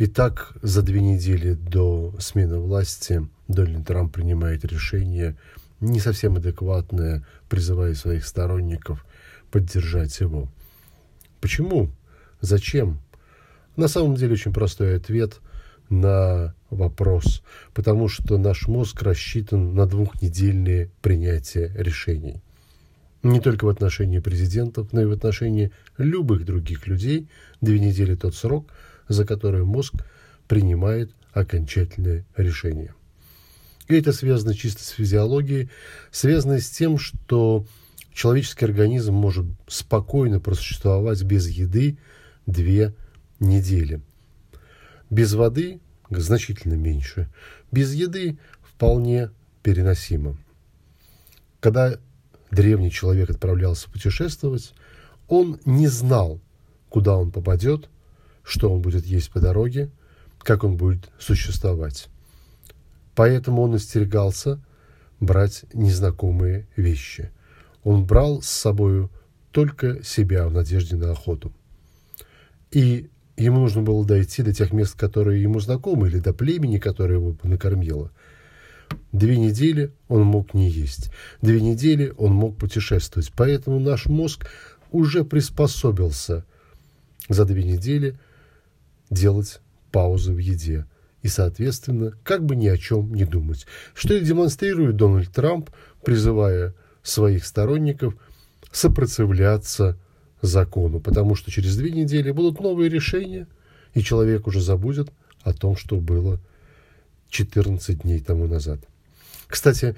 Итак, за две недели до смены власти Дональд Трамп принимает решение не совсем адекватное, призывая своих сторонников поддержать его. Почему? Зачем? На самом деле очень простой ответ на вопрос, потому что наш мозг рассчитан на двухнедельные принятия решений. Не только в отношении президентов, но и в отношении любых других людей. Две недели тот срок, за который мозг принимает окончательное решение. И это связано чисто с физиологией, связано с тем, что человеческий организм может спокойно просуществовать без еды две недели. Без воды значительно меньше. Без еды вполне переносимо. Когда древний человек отправлялся путешествовать, он не знал, куда он попадет, что он будет есть по дороге, как он будет существовать. Поэтому он остерегался брать незнакомые вещи. Он брал с собой только себя в надежде на охоту. И ему нужно было дойти до тех мест, которые ему знакомы, или до племени, которое его накормило. Две недели он мог не есть. Две недели он мог путешествовать. Поэтому наш мозг уже приспособился за две недели делать паузы в еде. И, соответственно, как бы ни о чем не думать. Что и демонстрирует Дональд Трамп, призывая своих сторонников сопротивляться закону, потому что через две недели будут новые решения, и человек уже забудет о том, что было 14 дней тому назад. Кстати,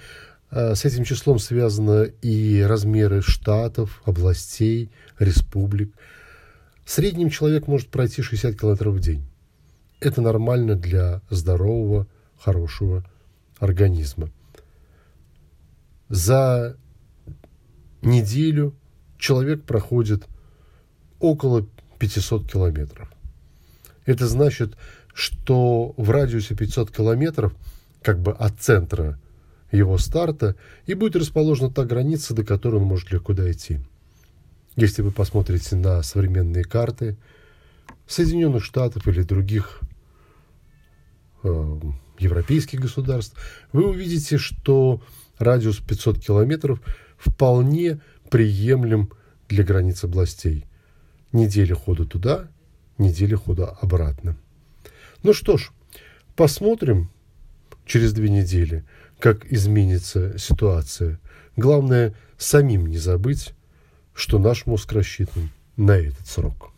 э, с этим числом связаны и размеры штатов, областей, республик. В среднем человек может пройти 60 километров в день. Это нормально для здорового, хорошего организма. За неделю человек проходит около 500 километров. Это значит, что в радиусе 500 километров, как бы от центра его старта, и будет расположена та граница, до которой он может легко дойти. Если вы посмотрите на современные карты Соединенных Штатов или других э, европейских государств, вы увидите, что радиус 500 километров вполне приемлем для границ областей. Неделя хода туда, неделя хода обратно. Ну что ж, посмотрим через две недели, как изменится ситуация. Главное, самим не забыть, что наш мозг рассчитан на этот срок.